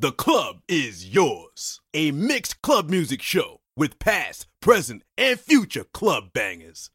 The club is yours. A mixed club music show with past, present, and future club bangers.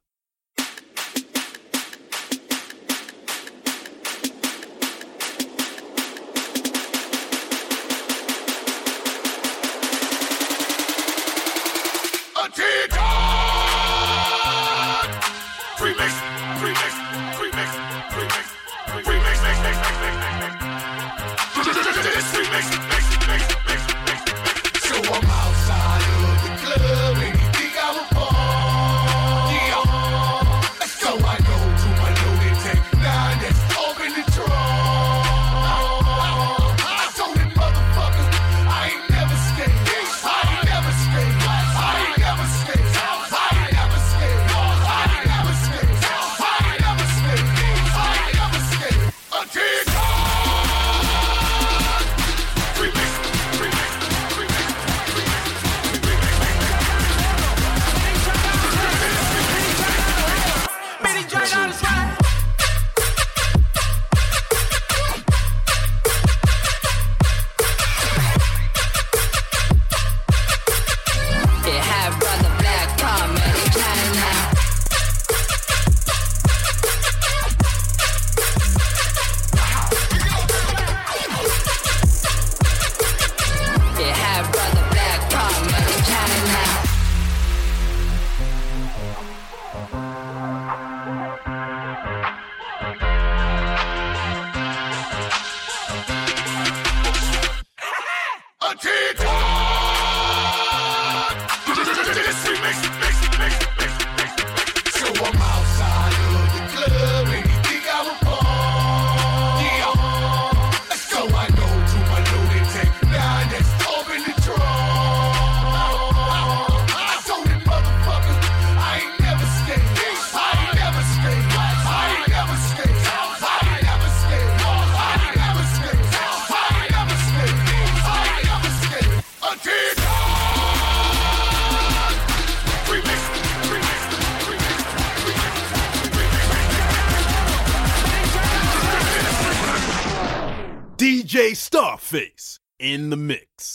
face in the mix.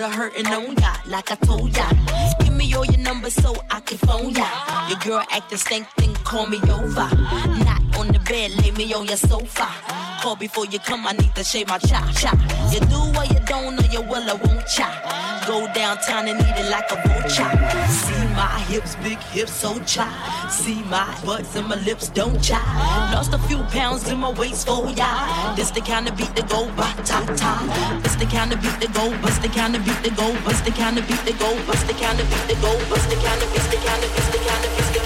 Put a hurtin' on ya like I told ya. Give me all your numbers so I can phone ya. Your girl act the same thing, call me over. Not on the bed, lay me on your sofa. Call before you come, I need to shave my chop chop. You do or you don't, or you will or won't chop. Go downtown and eat it like a vulture. See my hips, big hips, so chop. See my butts and my lips don't chop. Lost a few pounds in my waist for ya. This the kind of beat that go ba ta ta. This the kind of beat that go, bust the kind of beat that go, bust the kind of beat that go, bust the kind of beat that go, bust the kind of beat, the kind of beat, the kind of beat,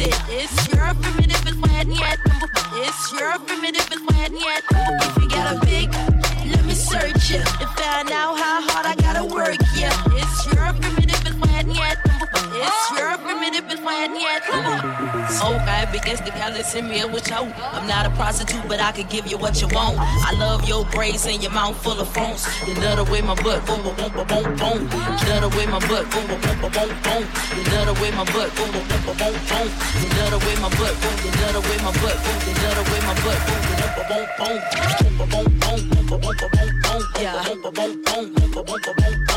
it. Is guy listen me with you. I'm not a prostitute, but I can give you what you want. I love your braids and your mouth full of phones. You love the way my butt boom boom boom boom boom. You love the way my butt boom boom boom boom boom. You love the way my butt boom boom boom boom boom. You love the way my butt boom. You love the way my butt boom. You love the way my butt boom boom boom boom boom boom boom boom boom boom boom boom boom. Boom boom boom boom boom boom boom boom boom. Boom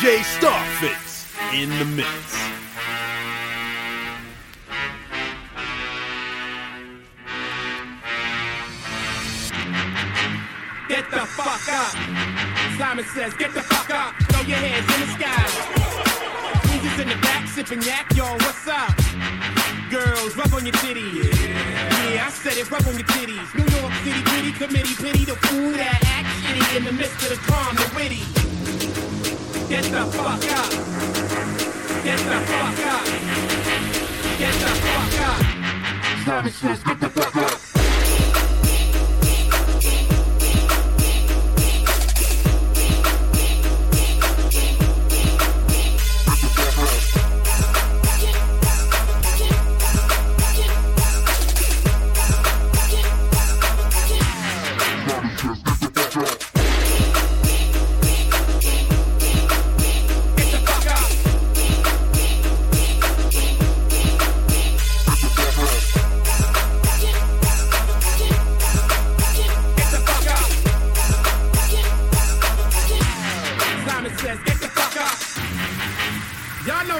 DJ Starface in the mix. Get the fuck up. Simon says, get the fuck up. Throw your hands in the sky. Weezy's in the back, sipping yak, yo, what's up? Girls, rub on your titties. Yeah, I said it, rub on your titties. New York City, gritty committee, pity the fool that act shitty in the midst of the calm, the witty. Get the fuck up. Get the fuck up. Get the fuck up. Simon get the fuck up.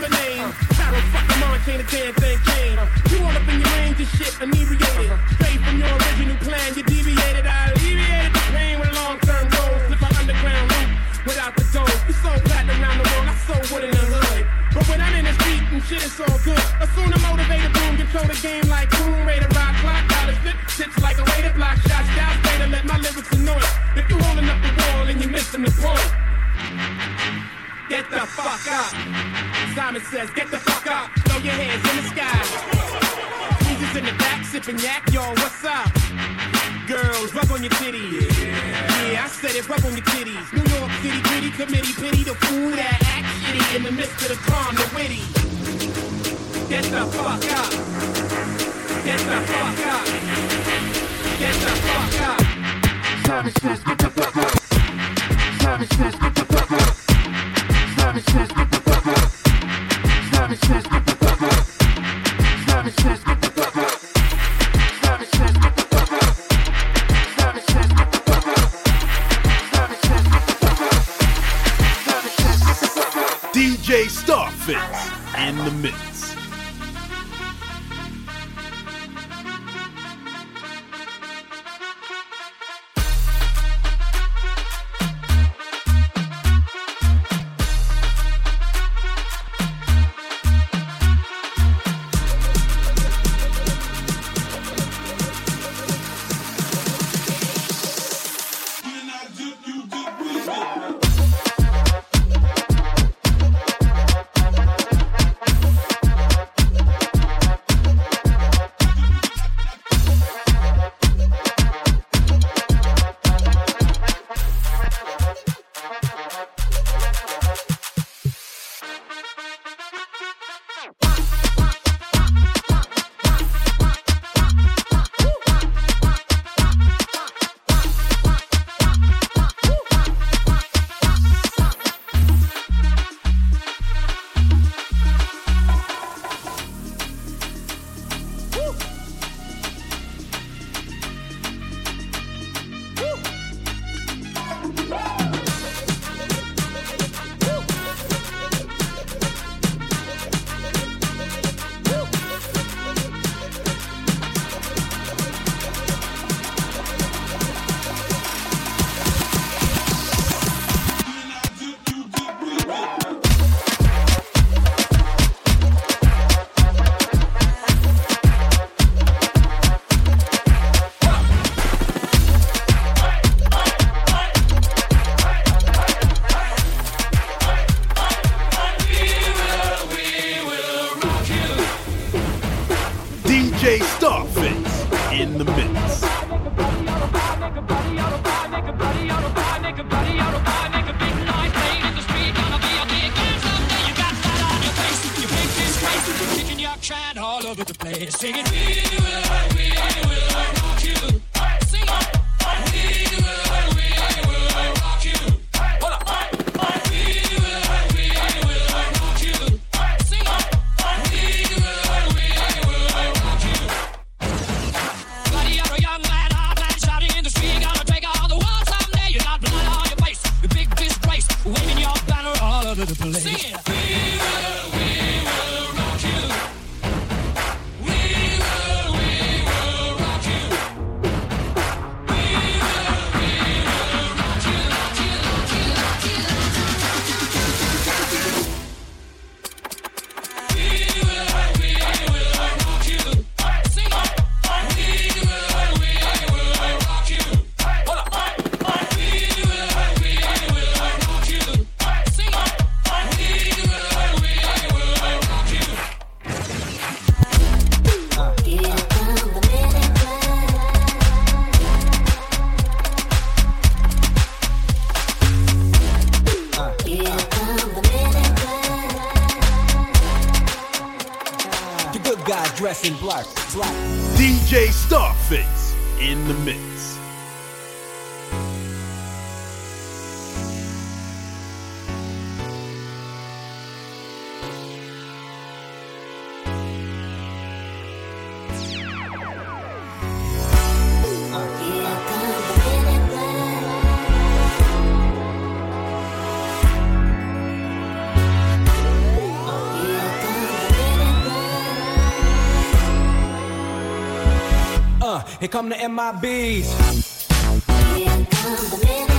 Know the name. Carol fucking Montana damn thing came. You all up in your range and shit, inebriated. Straight from your original plan, you deviated. I alleviated the pain with long-term goals. Slip an underground loop without the dough. We sold platinum around the world, I sold wood in the hood. But when I'm in the street and shit, it's all good. Assume the motivated boom, control the game like boom, ready to rock, clock, dollar slip, tips like a way to block shots, down, to let my lyrics annoy. If you holding up the wall and you're missing the point. Get the fuck up. Simon says, get the fuck up. Throw your hands in the sky. Jesus in the back, sipping yak, yo, what's up? Girls, rub on your titties. Yeah, I said it, rub on your titties. New York City, gritty committee, pity the fool that act shitty in the midst of the calm, the witty. Get the fuck up. Get the fuck up. Get the fuck up. Simon says, get the fuck up. Simon says, Christmas. Here come the MIBs. Here come the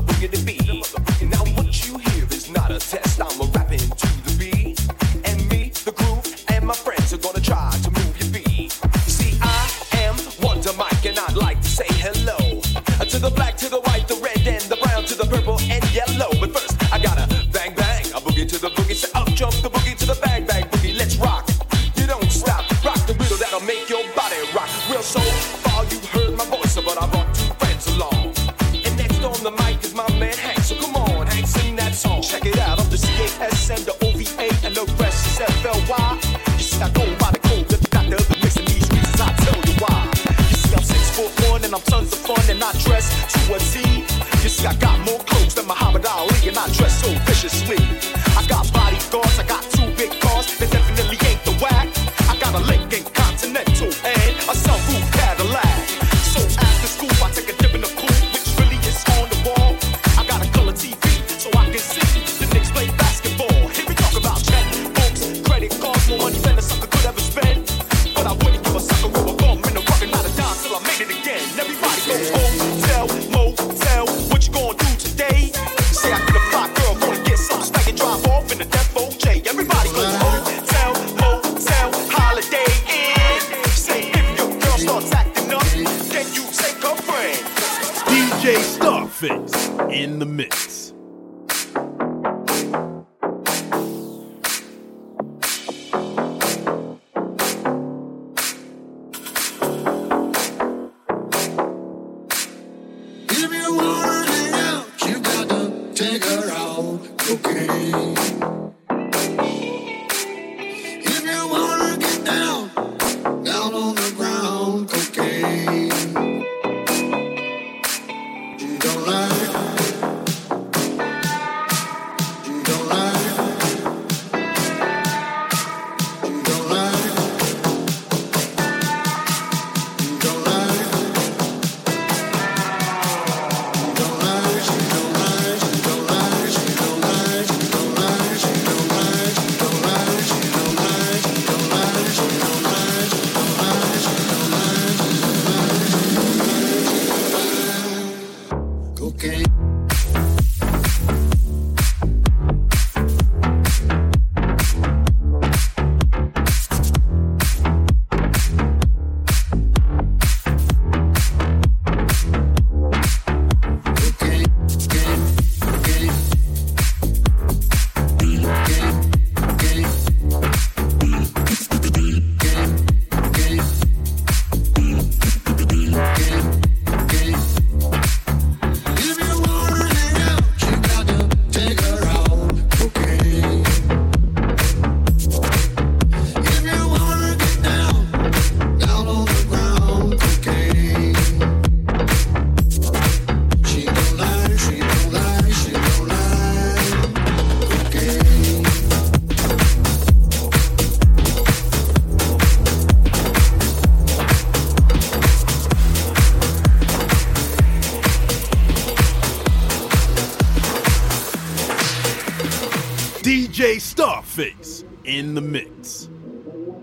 so who you to be?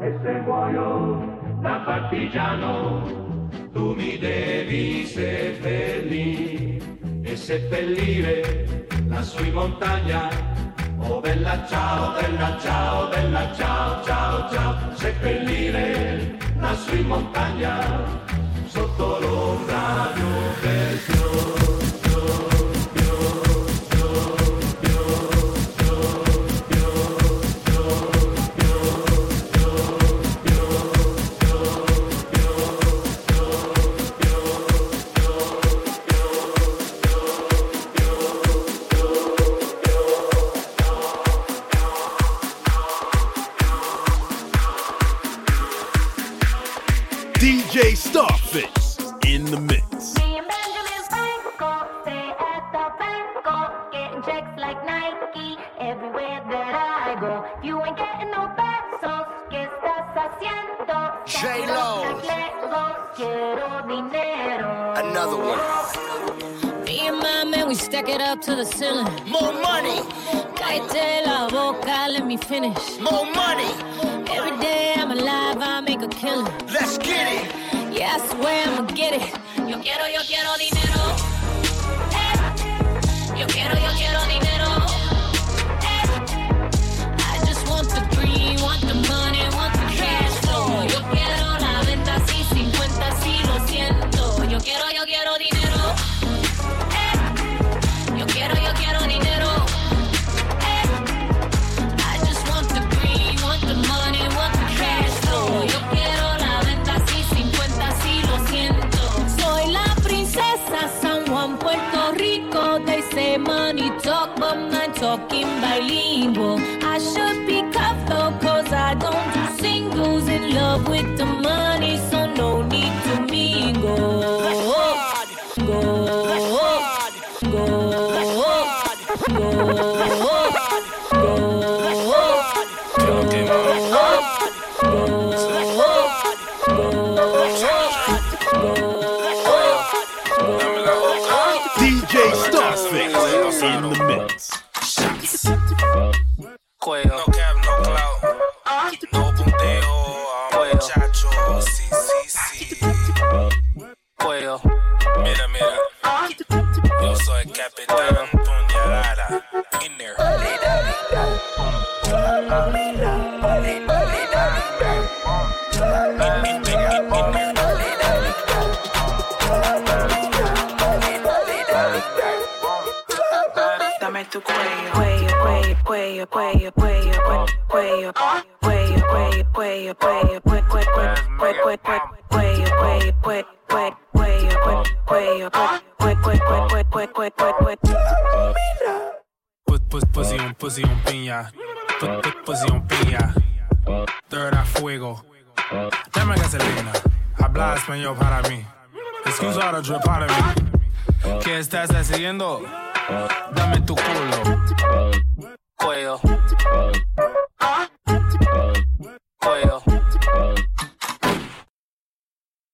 E se muoio da partigiano tu mi devi seppellire. E seppellire lassù in montagna oh bella ciao bella ciao bella ciao ciao ciao. Seppellire lassù in montagna sotto l'ombra di un bel fiore DJ Starface in the mix. Me and Benjamin Franco stay at the banco, getting checks like Nike everywhere that I go. You ain't getting no pesos, ¿qué estás haciendo? J-Lo. Quiero dinero. Another one. Me and my man, we stack it up to the ceiling. More money. Cállate la boca, let me finish. More money. A killing. Let's get it. Yeah, I swear I'ma get it. Yo quiero, yo quiero dinero. cap it.